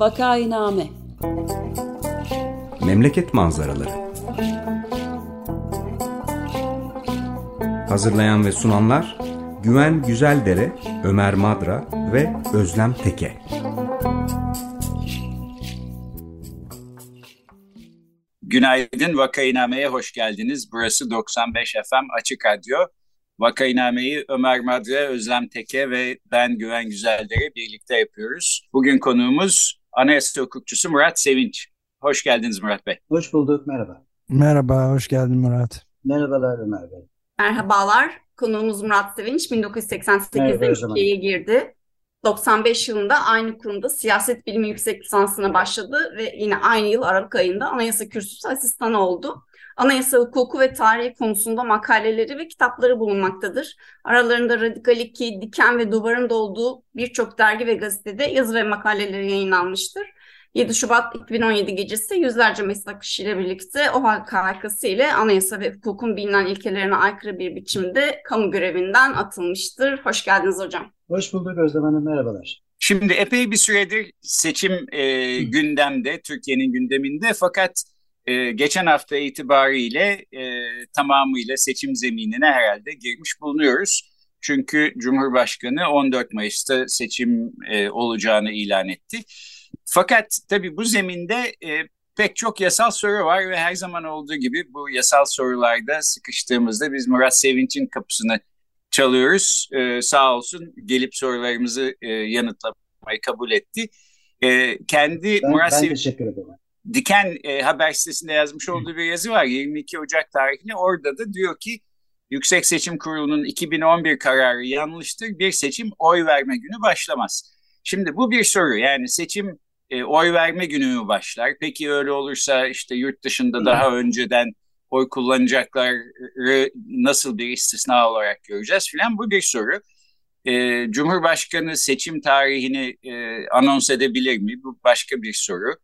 Vakainame Memleket manzaraları Hazırlayan ve sunanlar Güven Güzeldere, Ömer Madra ve Özlem Teke. Günaydın Vakainame'ye hoş geldiniz. Burası 95 FM Açık Radyo. Vakainame'yi Ömer Madre, Özlem Teke ve ben Güven Güzeldere birlikte yapıyoruz. Bugün konuğumuz Anayasa Hukukçusu Murat Sevinç. Hoş geldiniz Murat Bey. Hoş bulduk, merhaba. Merhaba, hoş geldin Murat. Merhabalar Ömer Bey. Merhabalar, konuğumuz Murat Sevinç 1988'de Türkiye'ye girdi. 95 yılında aynı kurumda siyaset bilimi yüksek lisansına başladı ve yine aynı yıl Aralık ayında anayasa kürsüsü asistanı oldu. Anayasa hukuku ve tarihi konusunda makaleleri ve kitapları bulunmaktadır. Aralarında Radikal 2, Diken ve Duvar'ın da olduğu birçok dergi ve gazetede yazı ve makaleleri yayınlanmıştır. 7 Şubat 2017 gecesi yüzlerce meslektaşıyla birlikte o halk harikası ile anayasa ve hukukun bilinen ilkelerine aykırı bir biçimde kamu görevinden atılmıştır. Hoş geldiniz hocam. Hoş bulduk Özlem Hanım, merhabalar. Şimdi epey bir süredir seçim e, gündemde, Türkiye'nin gündeminde fakat e, geçen hafta itibariyle e, tamamıyla seçim zeminine herhalde girmiş bulunuyoruz. Çünkü Cumhurbaşkanı 14 Mayıs'ta seçim e, olacağını ilan etti. Fakat tabii bu zeminde e, pek çok yasal soru var ve her zaman olduğu gibi bu yasal sorularda sıkıştığımızda biz Murat Sevinç'in kapısını çalıyoruz. E, sağ olsun gelip sorularımızı e, yanıtlamayı kabul etti. E, kendi ben, Murat ben Sevinç... teşekkür ederim. Diken e, haber sitesinde yazmış olduğu bir yazı var 22 Ocak tarihli. Orada da diyor ki Yüksek Seçim Kurulu'nun 2011 kararı yanlıştır. Bir seçim oy verme günü başlamaz. Şimdi bu bir soru yani seçim e, oy verme günü mü başlar? Peki öyle olursa işte yurt dışında daha önceden oy kullanacakları nasıl bir istisna olarak göreceğiz filan bu bir soru. E, Cumhurbaşkanı seçim tarihini e, anons edebilir mi? Bu başka bir soru.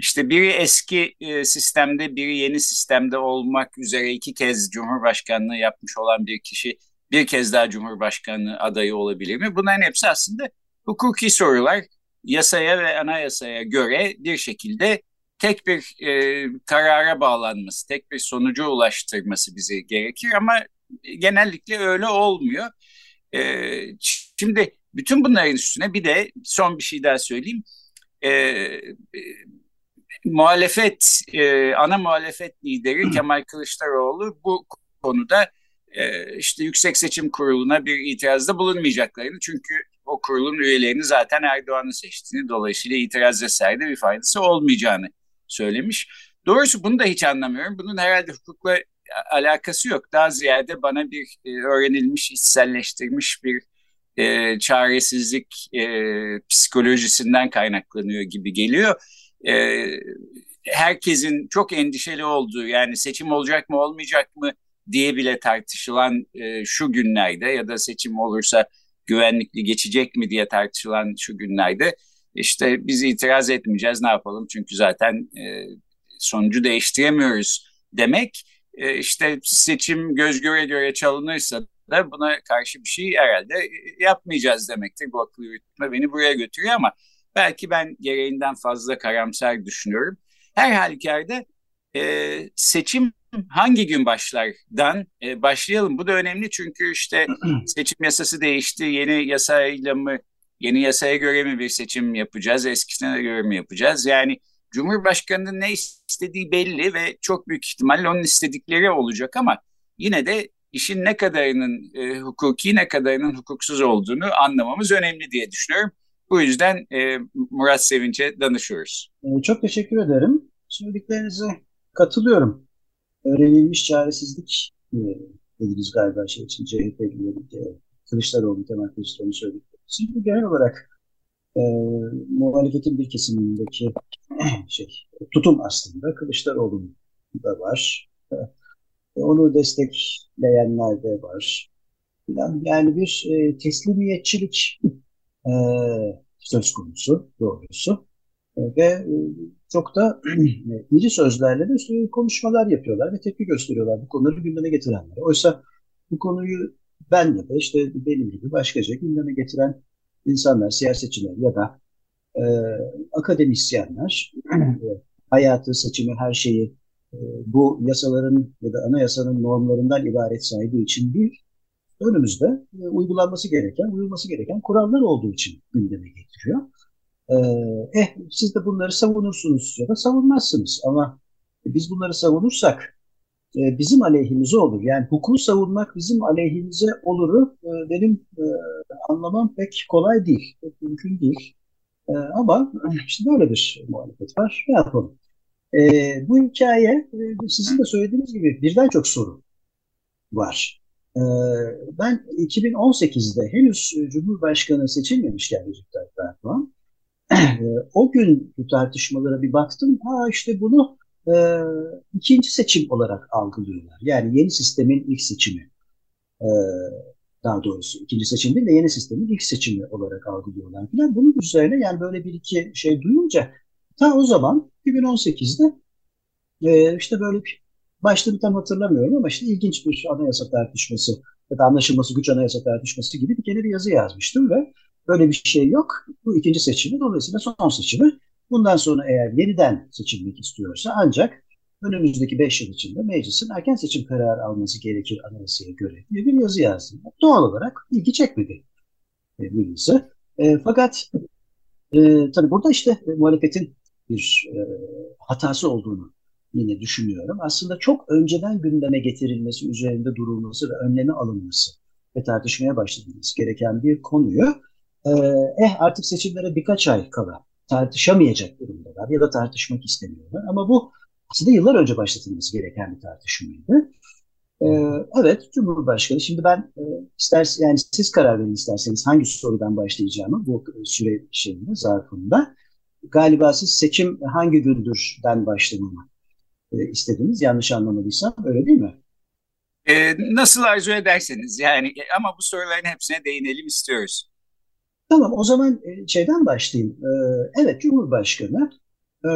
İşte biri eski e, sistemde, biri yeni sistemde olmak üzere iki kez Cumhurbaşkanlığı yapmış olan bir kişi bir kez daha Cumhurbaşkanlığı adayı olabilir mi? Bunların hepsi aslında hukuki sorular. Yasaya ve anayasaya göre bir şekilde tek bir e, karara bağlanması, tek bir sonuca ulaştırması bize gerekir ama genellikle öyle olmuyor. E, şimdi bütün bunların üstüne bir de son bir şey daha söyleyeyim. E, muhalefet, e, ana muhalefet lideri Kemal Kılıçdaroğlu bu konuda e, işte Yüksek Seçim Kurulu'na bir itirazda bulunmayacaklarını çünkü o kurulun üyelerini zaten Erdoğan'ı seçtiğini dolayısıyla itiraz etseydi bir faydası olmayacağını söylemiş. Doğrusu bunu da hiç anlamıyorum. Bunun herhalde hukukla alakası yok. Daha ziyade bana bir e, öğrenilmiş, içselleştirmiş bir e, çaresizlik e, psikolojisinden kaynaklanıyor gibi geliyor e, herkesin çok endişeli olduğu yani seçim olacak mı olmayacak mı diye bile tartışılan e, şu günlerde ya da seçim olursa güvenlikli geçecek mi diye tartışılan şu günlerde işte biz itiraz etmeyeceğiz ne yapalım çünkü zaten e, sonucu değiştiremiyoruz demek e, işte seçim göz göre göre çalınırsa da buna karşı bir şey herhalde yapmayacağız demektir. Bu akıl yürütme beni buraya götürüyor ama Belki ben gereğinden fazla karamsar düşünüyorum. Her halükarda e, seçim hangi gün başlardan e, başlayalım. Bu da önemli çünkü işte seçim yasası değişti. Yeni yasayla mı, yeni yasaya göre mi bir seçim yapacağız, eskisine göre mi yapacağız? Yani Cumhurbaşkanı'nın ne istediği belli ve çok büyük ihtimalle onun istedikleri olacak ama yine de işin ne kadarının e, hukuki ne kadarının hukuksuz olduğunu anlamamız önemli diye düşünüyorum. Bu yüzden e, Murat Sevinç'e danışıyoruz. E, çok teşekkür ederim. Söylediklerinize katılıyorum. Öğrenilmiş çaresizlik e, dediniz galiba şey için CHP'lilerin e, Kılıçdaroğlu, Kemal Kılıçdaroğlu söyledikleri. Şimdi genel olarak e, muhalefetin bir kesimindeki şey tutum aslında Kılıçdaroğlu'nda var. E, onu destekleyenler de var. Yani bir e, teslimiyetçilik e, söz konusu doğrusu. E, ve e, çok da iri sözlerle de konuşmalar yapıyorlar ve tepki gösteriyorlar bu konuları gündeme getirenlere. Oysa bu konuyu ben ya işte benim gibi başkaca gündeme getiren insanlar, siyasetçiler ya da e, akademisyenler hayatı, seçimi, her şeyi e, bu yasaların ya da anayasanın normlarından ibaret saydığı için değil, önümüzde e, uygulanması gereken, uyulması gereken kurallar olduğu için gündeme getiriyor. E, eh siz de bunları savunursunuz ya da savunmazsınız ama biz bunları savunursak e, bizim aleyhimize olur. Yani hukuku savunmak bizim aleyhimize oluru e, benim anlamam pek kolay değil, pek mümkün değil. Ama işte böyle bir muhalefet var. Ne yapalım? Bu hikaye sizin de söylediğiniz gibi birden çok soru var. E, ben 2018'de henüz Cumhurbaşkanı seçilmemişken Recep Tayyip Erdoğan e, o gün bu tartışmalara bir baktım. Ha işte bunu e, ikinci seçim olarak algılıyorlar. Yani yeni sistemin ilk seçimi. E, daha doğrusu ikinci seçim değil de yeni sistemin ilk seçimi olarak algılıyorlar falan. Bunun üzerine yani böyle bir iki şey duyunca ta o zaman 2018'de e, işte böyle bir başlığını tam hatırlamıyorum ama işte ilginç bir anayasa tartışması ya da anlaşılması güç anayasa tartışması gibi bir kere bir yazı yazmıştım ve böyle bir şey yok. Bu ikinci seçimi dolayısıyla son seçimi. Bundan sonra eğer yeniden seçilmek istiyorsa ancak önümüzdeki beş yıl içinde meclisin erken seçim kararı alması gerekir anayasaya göre diye bir yazı yazdım. Doğal olarak ilgi çekmedi e, bu yazı. E, fakat e, tabii burada işte e, muhalefetin bir e, hatası olduğunu yine düşünüyorum. Aslında çok önceden gündeme getirilmesi, üzerinde durulması ve önlemi alınması ve tartışmaya başlanması gereken bir konuyu e, eh artık seçimlere birkaç ay kala tartışamayacak durumdalar ya da tartışmak istemiyorlar. Ama bu aslında yıllar önce başlatılması gereken bir tartışmaydı. Ee, evet, Cumhurbaşkanı. Şimdi ben e, ister, yani siz karar verin isterseniz hangi sorudan başlayacağımı bu süre şeyinde, zarfında. Galiba siz seçim hangi gündürden başlamamı e, istediniz. Yanlış anlamadıysam öyle değil mi? Ee, nasıl arzu ederseniz yani e, ama bu soruların hepsine değinelim istiyoruz. Tamam o zaman e, şeyden başlayayım. Evet Cumhurbaşkanı e,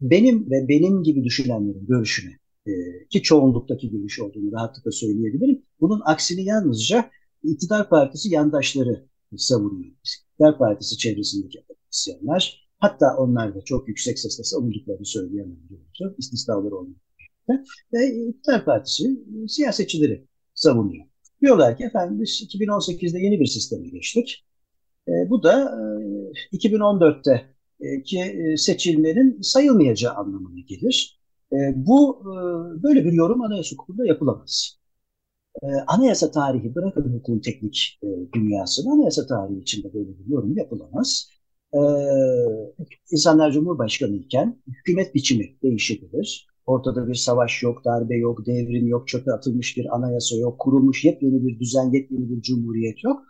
benim ve benim gibi düşünenlerin görüşüne e, ki çoğunluktaki görüş olduğunu rahatlıkla söyleyebilirim. Bunun aksini yalnızca iktidar partisi yandaşları savunuyor. İktidar partisi çevresindeki akademisyenler hatta onlar da çok yüksek sesle savunduklarını söyleyemem diyorlar. İstisnalar olmuyor. Ve iktidar partisi siyasetçileri savunuyor. Diyorlar ki efendim biz 2018'de yeni bir sisteme geçtik. E, bu da e, 2014'te e, ki e, seçimlerin sayılmayacağı anlamına gelir. E, bu e, böyle bir yorum anayasa hukukunda yapılamaz. E, anayasa tarihi bırakın hukukun teknik e, dünyasını anayasa tarihi içinde böyle bir yorum yapılamaz. E, insanlar Cumhurbaşkanı iken hükümet biçimi değişebilir. Ortada bir savaş yok, darbe yok, devrim yok, çöpe atılmış bir anayasa yok, kurulmuş yepyeni bir düzen, yepyeni bir cumhuriyet yok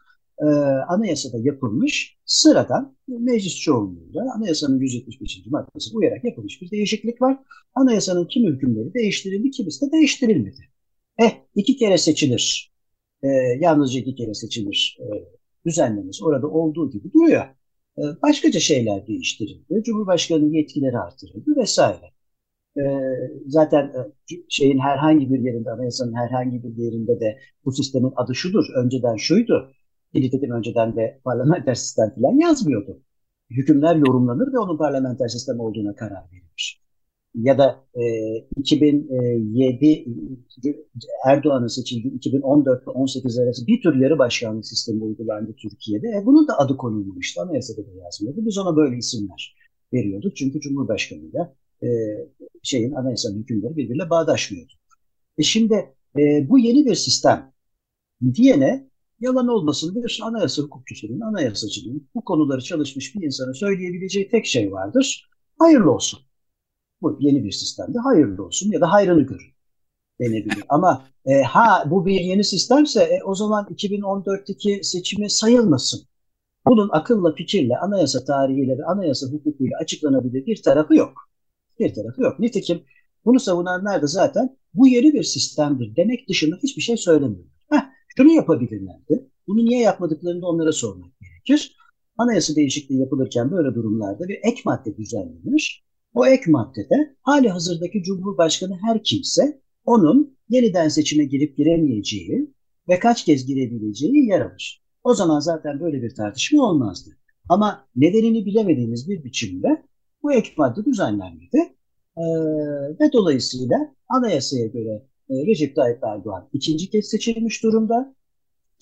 e, anayasada yapılmış sıradan meclis çoğunluğuyla anayasanın 175. maddesi uyarak yapılmış bir değişiklik var. Anayasanın kim hükümleri değiştirildi, kimisi de değiştirilmedi. Eh iki kere seçilir. E, yalnızca iki kere seçilir e, düzenlemesi orada olduğu gibi duruyor. E, başkaca şeyler değiştirildi. Cumhurbaşkanının yetkileri artırıldı vesaire. E, zaten e, şeyin herhangi bir yerinde, anayasanın herhangi bir yerinde de bu sistemin adı şudur. Önceden şuydu Nitekim önceden de parlamenter sistem falan yazmıyordu. Hükümler yorumlanır ve onun parlamenter sistem olduğuna karar verilmiş. Ya da e, 2007 Erdoğan'ın seçildiği 2014 ve 18 arası bir tür yarı başkanlık sistemi uygulandı Türkiye'de. E, bunun da adı konulmamıştı. Anayasada da yazmıyordu. Biz ona böyle isimler veriyorduk. Çünkü Cumhurbaşkanı'yla e, şeyin anayasanın hükümleri birbiriyle bağdaşmıyordu. E şimdi e, bu yeni bir sistem diyene yalan olmasın bir anayasa hukukçusunun, anayasacının bu konuları çalışmış bir insanın söyleyebileceği tek şey vardır. Hayırlı olsun. Bu yeni bir sistemde hayırlı olsun ya da hayrını görün denebilir. Ama e, ha bu bir yeni sistemse e, o zaman 2014'teki seçimi sayılmasın. Bunun akılla, fikirle, anayasa tarihiyle ve anayasa hukukuyla açıklanabilir bir tarafı yok. Bir tarafı yok. Nitekim bunu savunanlar da zaten bu yeni bir sistemdir demek dışında hiçbir şey söylemiyor. Şunu yapabilirlerdi. Bunu niye yapmadıklarını da onlara sormak gerekir. Anayasa değişikliği yapılırken böyle durumlarda bir ek madde düzenlenir. O ek maddede hali hazırdaki Cumhurbaşkanı her kimse onun yeniden seçime girip giremeyeceği ve kaç kez girebileceği yer alır. O zaman zaten böyle bir tartışma olmazdı. Ama nedenini bilemediğimiz bir biçimde bu ek madde düzenlenmedi. Ee, ve dolayısıyla anayasaya göre e, Recep Tayyip Erdoğan ikinci kez seçilmiş durumda.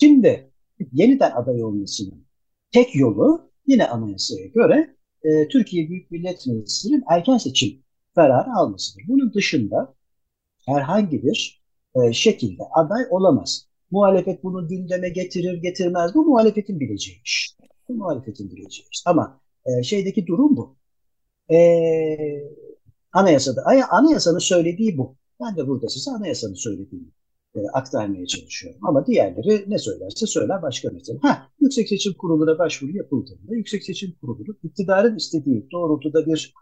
Şimdi yeniden aday olmasının tek yolu yine anayasaya göre e, Türkiye Büyük Millet Meclisi'nin erken seçim kararı almasıdır. Bunun dışında herhangi bir e, şekilde aday olamaz. Muhalefet bunu gündeme getirir getirmez. Bu muhalefetin bileceği iş. Bu muhalefetin bileceği iş. Ama e, şeydeki durum bu. E, anayasada, anayasanın söylediği bu. Ben de burada size anayasanın söylediğini e, aktarmaya çalışıyorum. Ama diğerleri ne söylerse söyler başka mesele. Ha, Yüksek Seçim Kurulu'na başvuru yapıldığında Yüksek Seçim Kurulu iktidarın istediği doğrultuda bir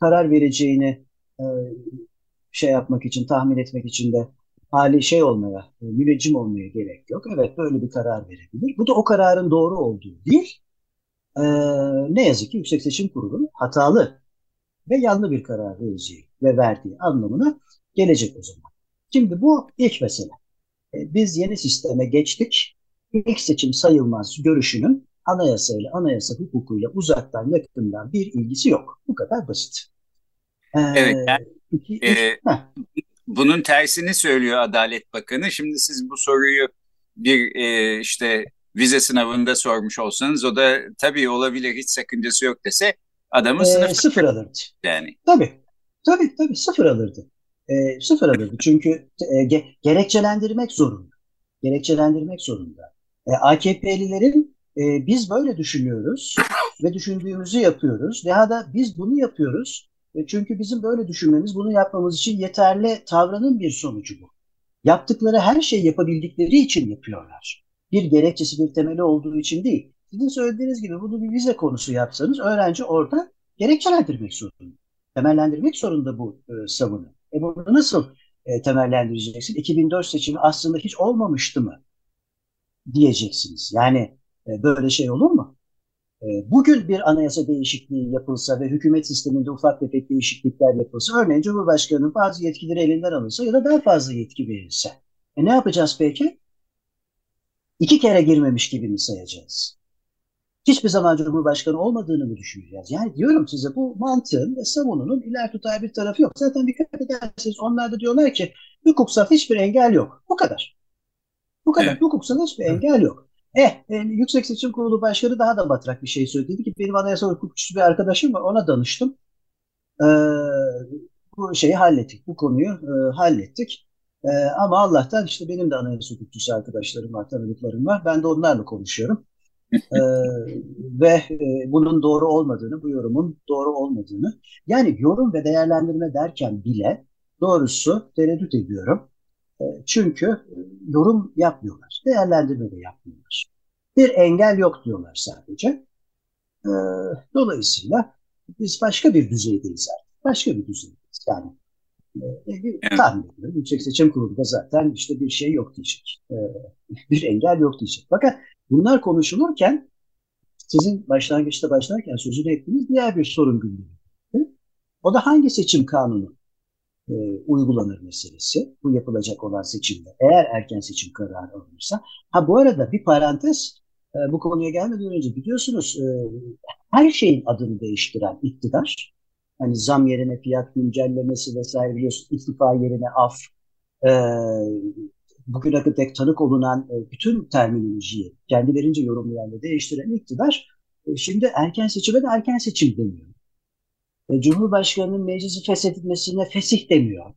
karar vereceğini e, şey yapmak için, tahmin etmek için de hali şey olmaya, e, müneccim olmaya gerek yok. Evet böyle bir karar verebilir. Bu da o kararın doğru olduğu değil. E, ne yazık ki Yüksek Seçim Kurulu'nun hatalı ve yanlı bir karar vereceği ve verdiği anlamına gelecek o zaman. Şimdi bu ilk mesele. E, biz yeni sisteme geçtik. İlk seçim sayılmaz görüşünün anayasayla, anayasa hukukuyla uzaktan yakından bir ilgisi yok. Bu kadar basit. Ee, evet. Yani, iki, e, bunun tersini söylüyor Adalet Bakanı. Şimdi siz bu soruyu bir e, işte vize sınavında sormuş olsanız o da tabii olabilir hiç sakıncası yok dese adamı e, sınıf sıfır alırdı. Yani. Tabii. Tabii tabii sıfır alırdı. E, sıfır alırdı. Çünkü e, ge, gerekçelendirmek zorunda. Gerekçelendirmek zorunda. E, AKP'lilerin e, biz böyle düşünüyoruz ve düşündüğümüzü yapıyoruz. Daha da biz bunu yapıyoruz. E, çünkü bizim böyle düşünmemiz, bunu yapmamız için yeterli tavrının bir sonucu bu. Yaptıkları her şeyi yapabildikleri için yapıyorlar. Bir gerekçesi, bir temeli olduğu için değil. Sizin söylediğiniz gibi bunu bir vize konusu yapsanız öğrenci orada gerekçelendirmek zorunda. Temellendirmek zorunda bu e, savunu. E bunu nasıl e, temellendireceksin? 2004 seçimi aslında hiç olmamıştı mı? Diyeceksiniz. Yani e, böyle şey olur mu? E, bugün bir anayasa değişikliği yapılsa ve hükümet sisteminde ufak tefek değişiklikler yapılsa, örneğin Cumhurbaşkanı'nın bazı yetkileri elinden alınsa ya da daha fazla yetki verilse. E ne yapacağız peki? İki kere girmemiş gibi mi sayacağız? Hiçbir zaman Cumhurbaşkanı olmadığını mı düşüneceğiz? Yani diyorum size bu mantığın ve savununun iler tutar bir tarafı yok. Zaten dikkat ederseniz onlar da diyorlar ki hukuksal hiçbir engel yok. Bu kadar. Bu kadar. Evet. Hukuksal hiçbir evet. engel yok. Eh, e, Yüksek Seçim Kurulu Başkanı daha da batrak bir şey söyledi. Dedi ki benim anayasa hukukçusu bir arkadaşım var ona danıştım. Ee, bu şeyi hallettik. Bu konuyu e, hallettik. E, ama Allah'tan işte benim de anayasa hukukçusu arkadaşlarım var, tanıdıklarım var. Ben de onlarla konuşuyorum e, ve e, bunun doğru olmadığını, bu yorumun doğru olmadığını, yani yorum ve değerlendirme derken bile doğrusu tereddüt ediyorum. E, çünkü yorum yapmıyorlar, değerlendirme de yapmıyorlar. Bir engel yok diyorlar sadece. E, dolayısıyla biz başka bir düzeydeyiz artık. Başka bir düzeydeyiz. Yani e, tahmin ediyorum. Yüksek Seçim Kurulu'nda zaten işte bir şey yok diyecek. E, bir engel yok diyecek. Fakat Bunlar konuşulurken sizin başlangıçta başlarken sözünü ettiğiniz diğer bir sorun gündemi. O da hangi seçim kanunu e, uygulanır meselesi bu yapılacak olan seçimde. Eğer erken seçim kararı alınırsa. Ha bu arada bir parantez e, bu konuya gelmeden önce biliyorsunuz e, her şeyin adını değiştiren iktidar hani zam yerine fiyat güncellemesi vesaire biliyorsunuz istifa yerine af e, bugüne kadar tanık olunan e, bütün terminolojiyi kendilerince yorumlayan ve değiştiren iktidar e, şimdi erken seçime de erken seçim demiyor. E, Cumhurbaşkanının meclisi feshedilmesine fesih demiyor.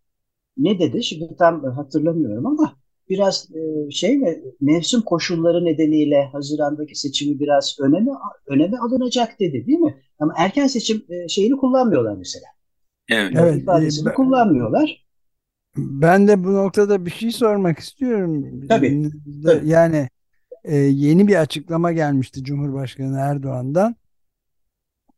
Ne dedi? Şimdi tam hatırlamıyorum ama biraz şey mi mevsim koşulları nedeniyle Haziran'daki seçimi biraz öneme öneme alınacak dedi değil mi? Ama erken seçim şeyini kullanmıyorlar mesela. Evet. evet ifadesini ben, kullanmıyorlar. Ben de bu noktada bir şey sormak istiyorum. Tabii. tabii. Yani e, yeni bir açıklama gelmişti Cumhurbaşkanı Erdoğan'dan.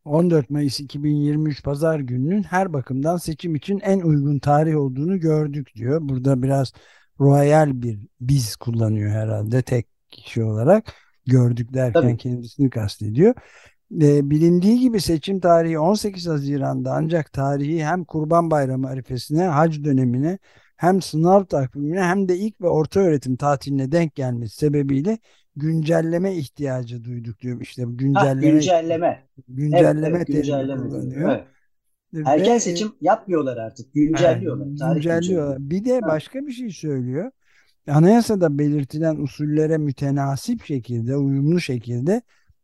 14 Mayıs 2023 Pazar gününün her bakımdan seçim için en uygun tarih olduğunu gördük diyor. Burada biraz royal bir biz kullanıyor herhalde tek kişi olarak. Gördük derken Tabii. kendisini kastediyor. E, bilindiği gibi seçim tarihi 18 Haziran'da ancak tarihi hem Kurban Bayramı arifesine, hac dönemine hem sınav takvimine hem de ilk ve orta öğretim tatiline denk gelmesi sebebiyle güncelleme ihtiyacı duyduk diyor. İşte güncelleme ha, güncelleme. Güncelleme evet, evet, güncelleme. Evet. Erken seçim yapmıyorlar artık. Güncelliyorlar. Yani, güncelliyorlar. Bir de başka bir şey söylüyor. Anayasada belirtilen usullere mütenasip şekilde, uyumlu şekilde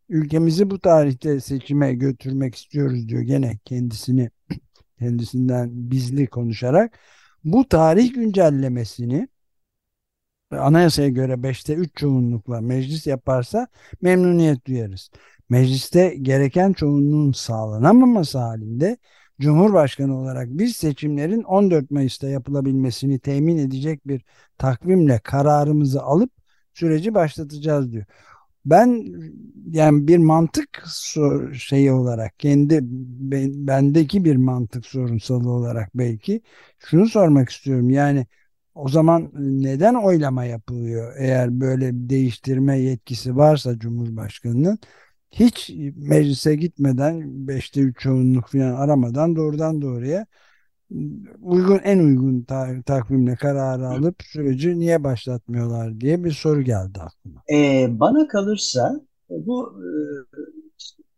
ülkemizi bu tarihte seçime götürmek istiyoruz diyor gene kendisini kendisinden bizli konuşarak bu tarih güncellemesini anayasaya göre 5'te 3 çoğunlukla meclis yaparsa memnuniyet duyarız. Mecliste gereken çoğunluğun sağlanamaması halinde Cumhurbaşkanı olarak biz seçimlerin 14 Mayıs'ta yapılabilmesini temin edecek bir takvimle kararımızı alıp süreci başlatacağız diyor. Ben yani bir mantık şeyi olarak kendi bendeki bir mantık sorunsalı olarak belki şunu sormak istiyorum. Yani o zaman neden oylama yapılıyor? Eğer böyle değiştirme yetkisi varsa Cumhurbaşkanı'nın hiç meclise gitmeden beşte üç çoğunluk falan aramadan doğrudan doğruya uygun en uygun ta takvimle kararı alıp süreci niye başlatmıyorlar diye bir soru geldi aklıma. Ee, bana kalırsa e, bu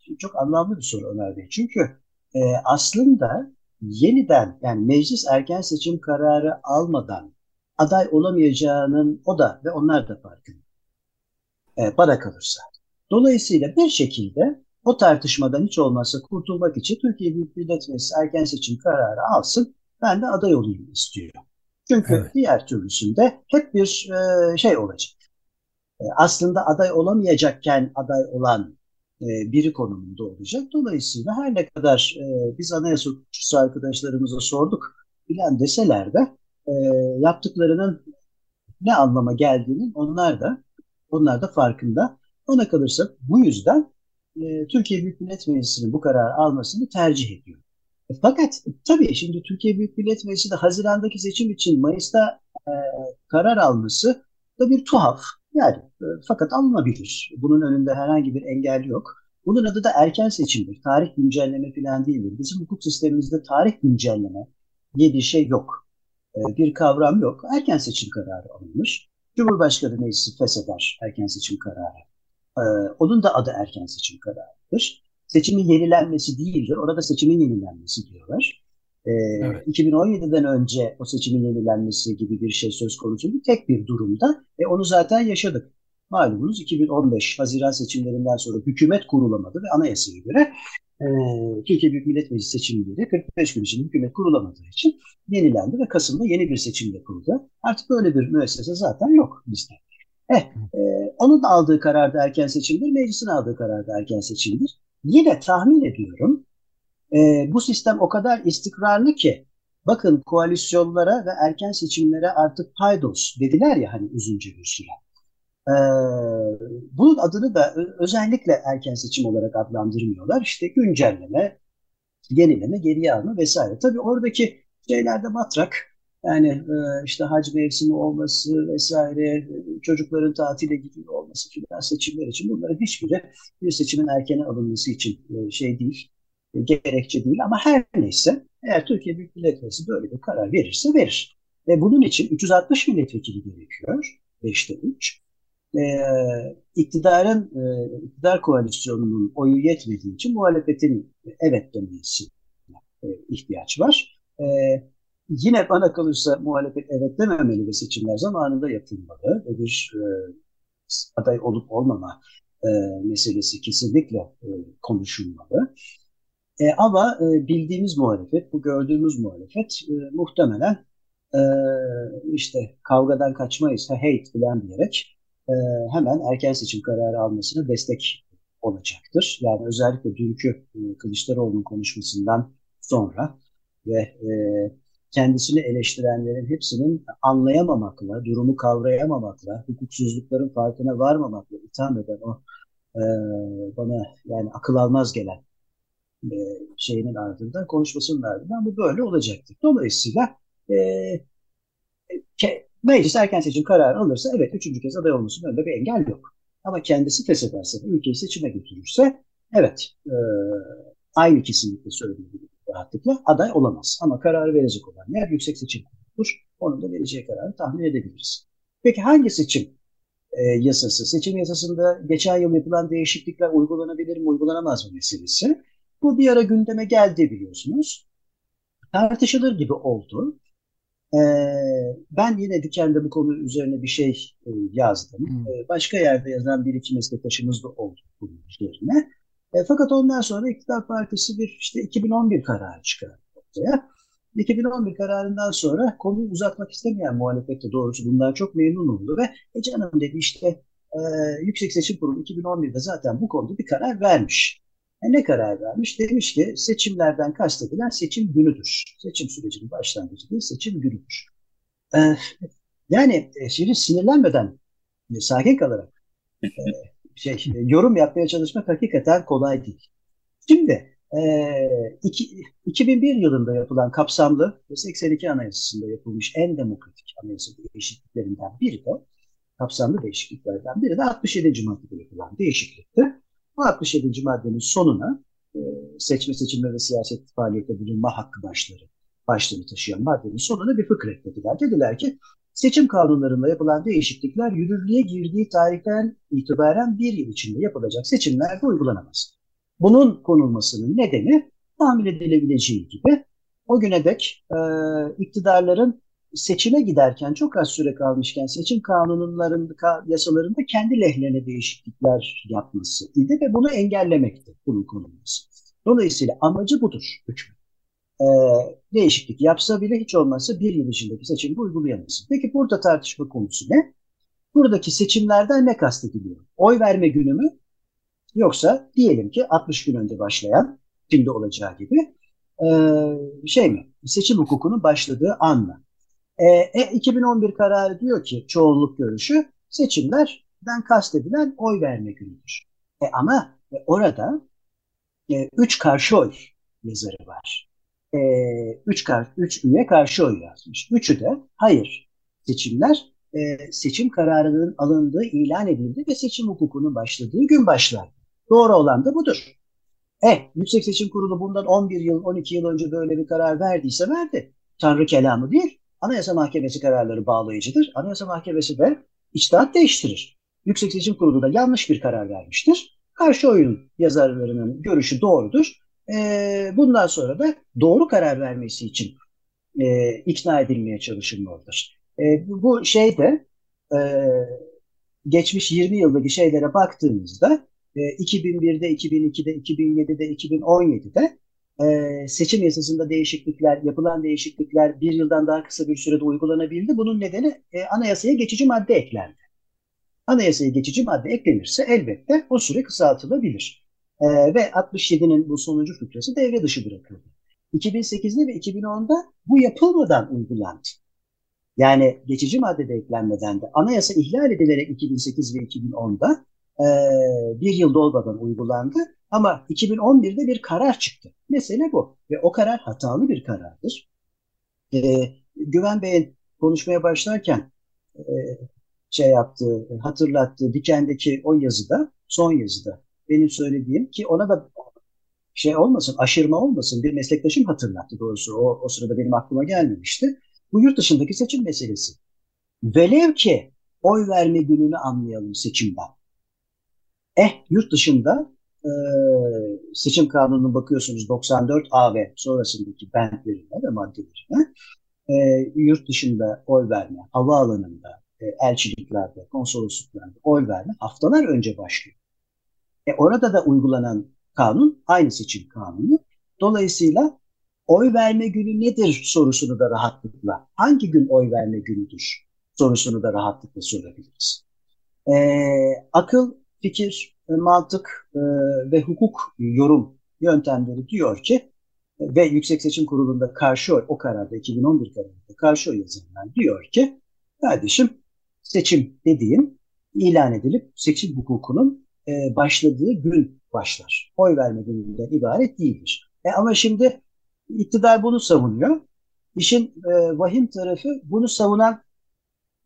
e, çok anlamlı bir soru Ömer Bey. Çünkü e, aslında yeniden yani meclis erken seçim kararı almadan aday olamayacağının o da ve onlar da farkında. E, bana kalırsa. Dolayısıyla bir şekilde o tartışmadan hiç olmazsa kurtulmak için Türkiye Büyük Millet Meclisi erken seçim kararı alsın. Ben de aday olayım istiyor. Çünkü evet. diğer türlüsünde hep bir e, şey olacak. E, aslında aday olamayacakken aday olan e, biri konumunda olacak. Dolayısıyla her ne kadar e, biz anayasa hukukçusu arkadaşlarımıza sorduk bilen deseler de e, yaptıklarının ne anlama geldiğinin onlar da onlar da farkında. Ona kalırsa bu yüzden e, Türkiye Büyük Millet Meclisi'nin bu kararı almasını tercih ediyor. E, fakat tabii şimdi Türkiye Büyük Millet Meclisi de Haziran'daki seçim için Mayıs'ta e, karar alması da bir tuhaf. Yani e, fakat alınabilir. Bunun önünde herhangi bir engel yok. Bunun adı da erken seçimdir. Tarih güncelleme falan değildir. Bizim hukuk sistemimizde tarih güncelleme diye bir şey yok. E, bir kavram yok. Erken seçim kararı alınmış. Cumhurbaşkanı meclisi fesheder erken seçim kararı. Ee, onun da adı erken seçim kararıdır. Seçimin yenilenmesi değildir. Orada seçimin yenilenmesi diyorlar. Ee, evet. 2017'den önce o seçimin yenilenmesi gibi bir şey söz konusu bir tek bir durumda. E, onu zaten yaşadık. Malumunuz 2015 Haziran seçimlerinden sonra hükümet kurulamadı ve anayasaya göre e, Türkiye Büyük Millet Meclisi seçimleri 45 gün içinde hükümet kurulamadığı için yenilendi ve Kasım'da yeni bir seçim yapıldı. Artık böyle bir müessese zaten yok bizde. Eh, e, onun aldığı karar da erken seçimdir, meclisin aldığı karar da erken seçimdir. Yine tahmin ediyorum e, bu sistem o kadar istikrarlı ki bakın koalisyonlara ve erken seçimlere artık paydos dediler ya hani uzunca bir süre. Ee, bunun adını da özellikle erken seçim olarak adlandırmıyorlar. İşte güncelleme, yenileme, geriye alma vesaire. Tabii oradaki şeylerde matrak yani e, işte hac mevsimi olması vesaire, çocukların tatile gidiyor olması filan seçimler için bunların hiçbiri bir seçimin erkene alınması için e, şey değil, e, gerekçe değil. Ama her neyse eğer Türkiye Büyük Millet Meclisi böyle bir karar verirse verir. Ve bunun için 360 milletvekili gerekiyor. 5'te 3. E, iktidarın, e, iktidar koalisyonunun oyu yetmediği için muhalefetin evet demesi e, ihtiyaç var. E, Yine bana kalırsa muhalefet evet dememeli ve seçimler zamanında yapılmalı ve bir e, aday olup olmama e, meselesi kesinlikle e, konuşulmalı. E, ama e, bildiğimiz muhalefet, bu gördüğümüz muhalefet e, muhtemelen e, işte kavgadan kaçmayız, hate falan diyerek e, hemen erken seçim kararı almasına destek olacaktır. Yani özellikle dünkü e, Kılıçdaroğlu'nun konuşmasından sonra ve e, kendisini eleştirenlerin hepsinin anlayamamakla, durumu kavrayamamakla, hukuksuzlukların farkına varmamakla itham eden o e, bana yani akıl almaz gelen e, şeyinin ardından, konuşmasının ardından bu böyle olacaktır. Dolayısıyla e, ke, meclis erken seçim kararı alırsa evet üçüncü kez aday olmasının önünde bir engel yok. Ama kendisi feshederse, ülkeyi seçime götürürse evet e, aynı kesinlikle söyleyebilirim rahatlıkla aday olamaz. Ama kararı verecek olan yer Yüksek Seçim Kurulu'dur. Onun da vereceği kararı tahmin edebiliriz. Peki hangi seçim e, yasası. Seçim yasasında geçen yıl yapılan değişiklikler uygulanabilir mi, uygulanamaz mı meselesi. Bu bir ara gündeme geldi biliyorsunuz. Tartışılır gibi oldu. Ee, ben yine Diken'de bu konu üzerine bir şey e, yazdım. Hmm. Ee, başka yerde yazan bir iki meslektaşımız da oldu bunun üzerine. E, fakat ondan sonra İktidar Partisi bir işte 2011 kararı çıkardı ortaya. 2011 kararından sonra konuyu uzatmak istemeyen muhalefet de doğrusu bundan çok memnun oldu ve e canım dedi işte e, Yüksek Seçim Kurulu 2011'de zaten bu konuda bir karar vermiş. E ne karar vermiş? Demiş ki seçimlerden kastedilen seçim günüdür. Seçim sürecinin başlangıcı değil, seçim günüdür. E, yani e, şimdi sinirlenmeden, e, sakin kalarak e, şey e, yorum yapmaya çalışmak hakikaten kolay değil. Şimdi e, iki, 2001 yılında yapılan kapsamlı ve 82 Anayasası'nda yapılmış en demokratik anayasa değişikliklerinden biri de kapsamlı değişikliklerden biri de 67. maddede yapılan değişiklikti. Bu 67. maddenin sonuna e, seçme, seçilme ve siyaset faaliyette bulunma hakkı başları başlığını taşıyan maddenin sonuna bir fıkra eklediler. Dediler ki seçim kanunlarında yapılan değişiklikler yürürlüğe girdiği tarihten itibaren bir yıl içinde yapılacak seçimlerde uygulanamaz. Bunun konulmasının nedeni tahmin edilebileceği gibi o güne dek e, iktidarların seçime giderken çok az süre kalmışken seçim kanunlarında, yasalarında kendi lehlerine değişiklikler yapması idi ve bunu engellemekti bunun konulması. Dolayısıyla amacı budur hükmün. Ee, değişiklik yapsa bile hiç olmazsa bir yıl içindeki seçimi uygulayamasın. Peki burada tartışma konusu ne? Buradaki seçimlerden ne kastediliyor? Oy verme günü mü? Yoksa diyelim ki 60 gün önce başlayan, şimdi olacağı gibi e, şey mi? Seçim hukukunun başladığı an mı? E, e, 2011 kararı diyor ki çoğunluk görüşü seçimlerden kastedilen oy verme günüdür. E, ama e, orada e, üç karşı oy yazarı var. E, üç, kar, üç üye karşı oy yazmış. Üçü de hayır seçimler e, seçim kararının alındığı ilan edildi ve seçim hukukunun başladığı gün başlar. Doğru olan da budur. E, Yüksek Seçim Kurulu bundan 11 yıl, 12 yıl önce böyle bir karar verdiyse verdi. Tanrı kelamı değil. Anayasa Mahkemesi kararları bağlayıcıdır. Anayasa Mahkemesi de içtihat değiştirir. Yüksek Seçim Kurulu da yanlış bir karar vermiştir. Karşı oyun yazarlarının görüşü doğrudur. E, bundan sonra da doğru karar vermesi için e, ikna edilmeye çalışılmalıdır. E, bu şeyde e, geçmiş 20 yıldaki şeylere baktığımızda 2001'de, 2002'de, 2007'de, 2017'de e, seçim yasasında değişiklikler, yapılan değişiklikler bir yıldan daha kısa bir sürede uygulanabildi. Bunun nedeni e, anayasaya geçici madde eklendi. Anayasaya geçici madde eklenirse elbette o süre kısaltılabilir. E, ve 67'nin bu sonuncu fıkrası devre dışı bırakıldı. 2008'de ve 2010'da bu yapılmadan uygulandı. Yani geçici maddede eklenmeden de anayasa ihlal edilerek 2008 ve 2010'da e, bir yıl dolmadan uygulandı. Ama 2011'de bir karar çıktı. Mesele bu. Ve o karar hatalı bir karardır. E, Güven Bey'in konuşmaya başlarken e, şey yaptığı, hatırlattığı Diken'deki o yazıda, son yazıda benim söylediğim ki ona da şey olmasın, aşırma olmasın bir meslektaşım hatırlattı doğrusu. O, o sırada benim aklıma gelmemişti. Bu yurt dışındaki seçim meselesi. Velev ki oy verme gününü anlayalım seçimden. Eh yurt dışında e, seçim kanununa bakıyorsunuz 94 A ve sonrasındaki bentlerine ve maddelerine e, yurt dışında oy verme, havaalanında, e, elçiliklerde, konsolosluklarda oy verme haftalar önce başlıyor. E, orada da uygulanan kanun aynı seçim kanunu. Dolayısıyla oy verme günü nedir sorusunu da rahatlıkla, hangi gün oy verme günüdür sorusunu da rahatlıkla sorabiliriz. E, akıl fikir, e, mantık e, ve hukuk yorum yöntemleri diyor ki ve Yüksek Seçim Kurulu'nda karşı oy, o kararda 2011 kararında karşı oy yazanlar diyor ki kardeşim seçim dediğin ilan edilip seçim hukukunun e, başladığı gün başlar. Oy verme gününden ibaret değildir. E ama şimdi iktidar bunu savunuyor. İşin e, vahim tarafı bunu savunan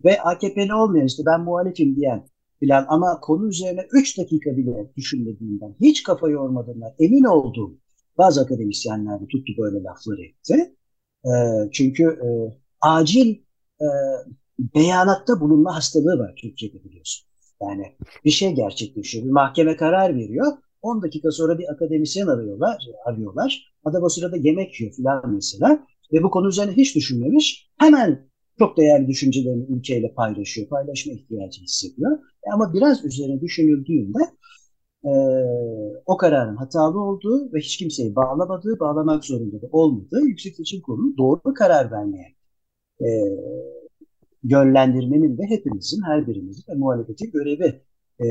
ve AKP'li olmayan işte ben muhalifim diyen filan ama konu üzerine 3 dakika bile düşünmediğinden, hiç kafa yormadığından emin olduğum bazı akademisyenler de tuttu böyle lafları etti. E, çünkü e, acil e, beyanatta bulunma hastalığı var Türkiye'de biliyorsun. Yani bir şey gerçekleşiyor. Bir mahkeme karar veriyor. 10 dakika sonra bir akademisyen arıyorlar, arıyorlar. Adam o sırada yemek yiyor falan mesela. Ve bu konu üzerine hiç düşünmemiş. Hemen çok değerli düşüncelerini ülkeyle paylaşıyor. Paylaşma ihtiyacı hissediyor. E ama biraz üzerine düşünüldüğünde e, o kararın hatalı olduğu ve hiç kimseyi bağlamadığı, bağlamak zorunda da olmadığı Yüksek Seçim Kurulu doğru karar vermeye e, yönlendirmenin de hepimizin, her birimizin ve görevi e,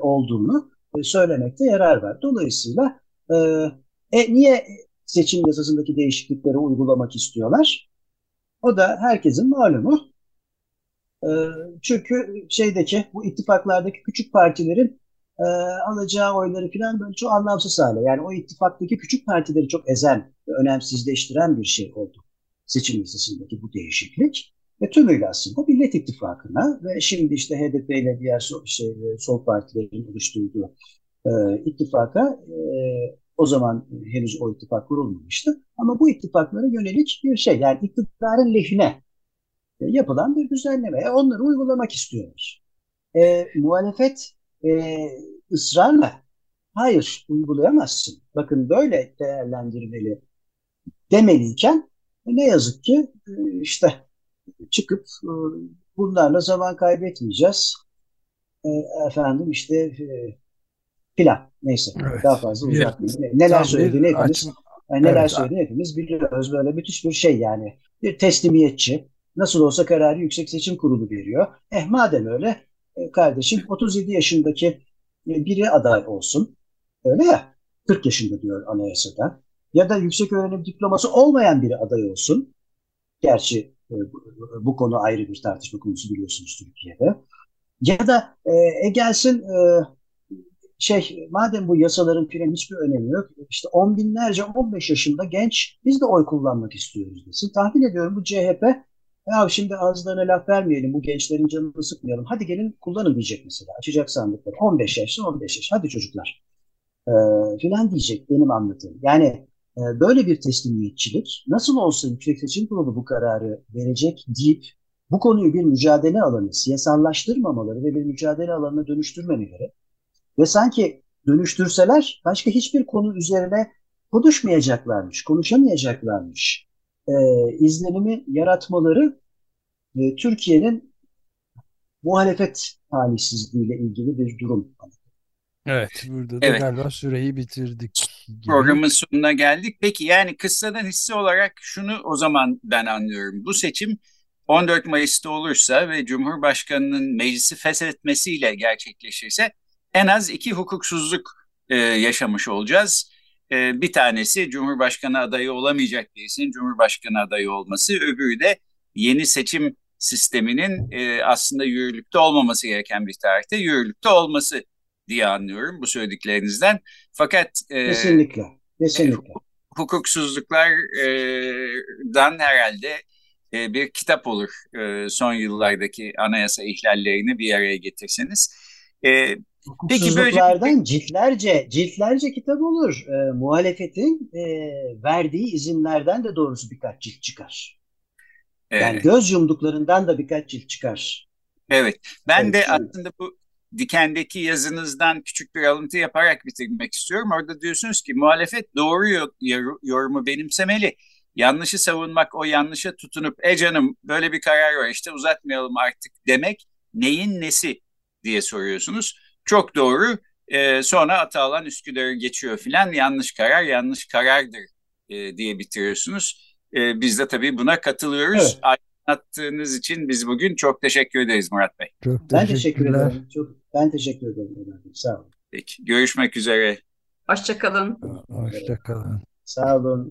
olduğunu e, söylemekte yarar var. Dolayısıyla e, e, niye seçim yasasındaki değişiklikleri uygulamak istiyorlar? O da herkesin malumu. E, çünkü şeydeki bu ittifaklardaki küçük partilerin e, alacağı oyları falan böyle çok anlamsız hale. Yani o ittifaktaki küçük partileri çok ezen ve önemsizleştiren bir şey oldu. Seçim yasasındaki bu değişiklik. Ve tümüyle aslında Millet İttifakı'na ve şimdi işte HDP ile diğer sol, şey, sol partilerin oluşturduğu e, ittifaka e, o zaman henüz o ittifak kurulmamıştı. Ama bu ittifaklara yönelik bir şey yani iktidarın lehine e, yapılan bir düzenleme. E, onları uygulamak istiyorlar. E, muhalefet e, ısrarla hayır uygulayamazsın. Bakın böyle değerlendirmeli demeliyken ne yazık ki e, işte çıkıp e, bunlarla zaman kaybetmeyeceğiz. E, efendim işte e, plan neyse evet. daha fazla uzatmayayım. Neler söylediğini hepimiz yani neler evet, söylediğini hepimiz biliyoruz. Böyle müthiş bir şey yani. Bir teslimiyetçi. Nasıl olsa kararı Yüksek Seçim Kurulu veriyor. Eh madem öyle kardeşim 37 yaşındaki biri aday olsun. Öyle ya. 40 yaşında diyor anayasada. Ya da yüksek öğrenim diploması olmayan biri aday olsun. Gerçi bu konu ayrı bir tartışma konusu biliyorsunuz Türkiye'de. Ya da e, e gelsin e, şey madem bu yasaların filan hiçbir önemi yok işte on binlerce 15 yaşında genç biz de oy kullanmak istiyoruz desin. Tahmin ediyorum bu CHP ya şimdi ağızlarına laf vermeyelim bu gençlerin canını sıkmayalım hadi gelin kullanın diyecek mesela açacak sandıkları 15 yaşlı 15 yaş hadi çocuklar e, filan diyecek benim anladığım. Yani böyle bir teslimiyetçilik nasıl olsa Yüksek Seçim Kurulu bu kararı verecek deyip bu konuyu bir mücadele alanı, siyasallaştırmamaları ve bir mücadele alanına dönüştürmemeleri ve sanki dönüştürseler başka hiçbir konu üzerine konuşmayacaklarmış, konuşamayacaklarmış e, izlenimi yaratmaları e, Türkiye'nin muhalefet talihsizliğiyle ilgili bir durum. Evet, burada da evet. galiba süreyi bitirdik gibi. Programın sonuna geldik. Peki yani kıssadan hisse olarak şunu o zaman ben anlıyorum. Bu seçim 14 Mayıs'ta olursa ve Cumhurbaşkanı'nın meclisi feshetmesiyle gerçekleşirse en az iki hukuksuzluk e, yaşamış olacağız. E, bir tanesi Cumhurbaşkanı adayı olamayacak birisinin Cumhurbaşkanı adayı olması, öbürü de yeni seçim sisteminin e, aslında yürürlükte olmaması gereken bir tarihte yürürlükte olması diye anlıyorum bu söylediklerinizden. Fakat e, kesinlikle, kesinlikle. E, hukuksuzluklardan herhalde e, bir kitap olur e, son yıllardaki anayasa ihlallerini bir araya getirseniz. Peki böylece ciltlerce ciltlerce kitap olur. E, muhalefetin e, verdiği izinlerden de doğrusu birkaç cilt çıkar. Yani göz yumduklarından da birkaç cilt çıkar. Evet. Ben evet, de aslında bu Diken'deki yazınızdan küçük bir alıntı yaparak bitirmek istiyorum. Orada diyorsunuz ki muhalefet doğru yorumu benimsemeli. Yanlışı savunmak, o yanlışa tutunup e canım böyle bir karar var işte uzatmayalım artık demek neyin nesi diye soruyorsunuz. Çok doğru. Ee, sonra Atalan Üsküdar'ı geçiyor filan yanlış karar yanlış karardır e, diye bitiriyorsunuz. E, biz de tabii buna katılıyoruz. Evet anlattığınız için biz bugün çok teşekkür ederiz Murat Bey. Çok ben teşekkür ederim. Çok, ben teşekkür ederim. Sağ olun. Peki, görüşmek üzere. Hoşçakalın. Hoşçakalın. Sağ olun.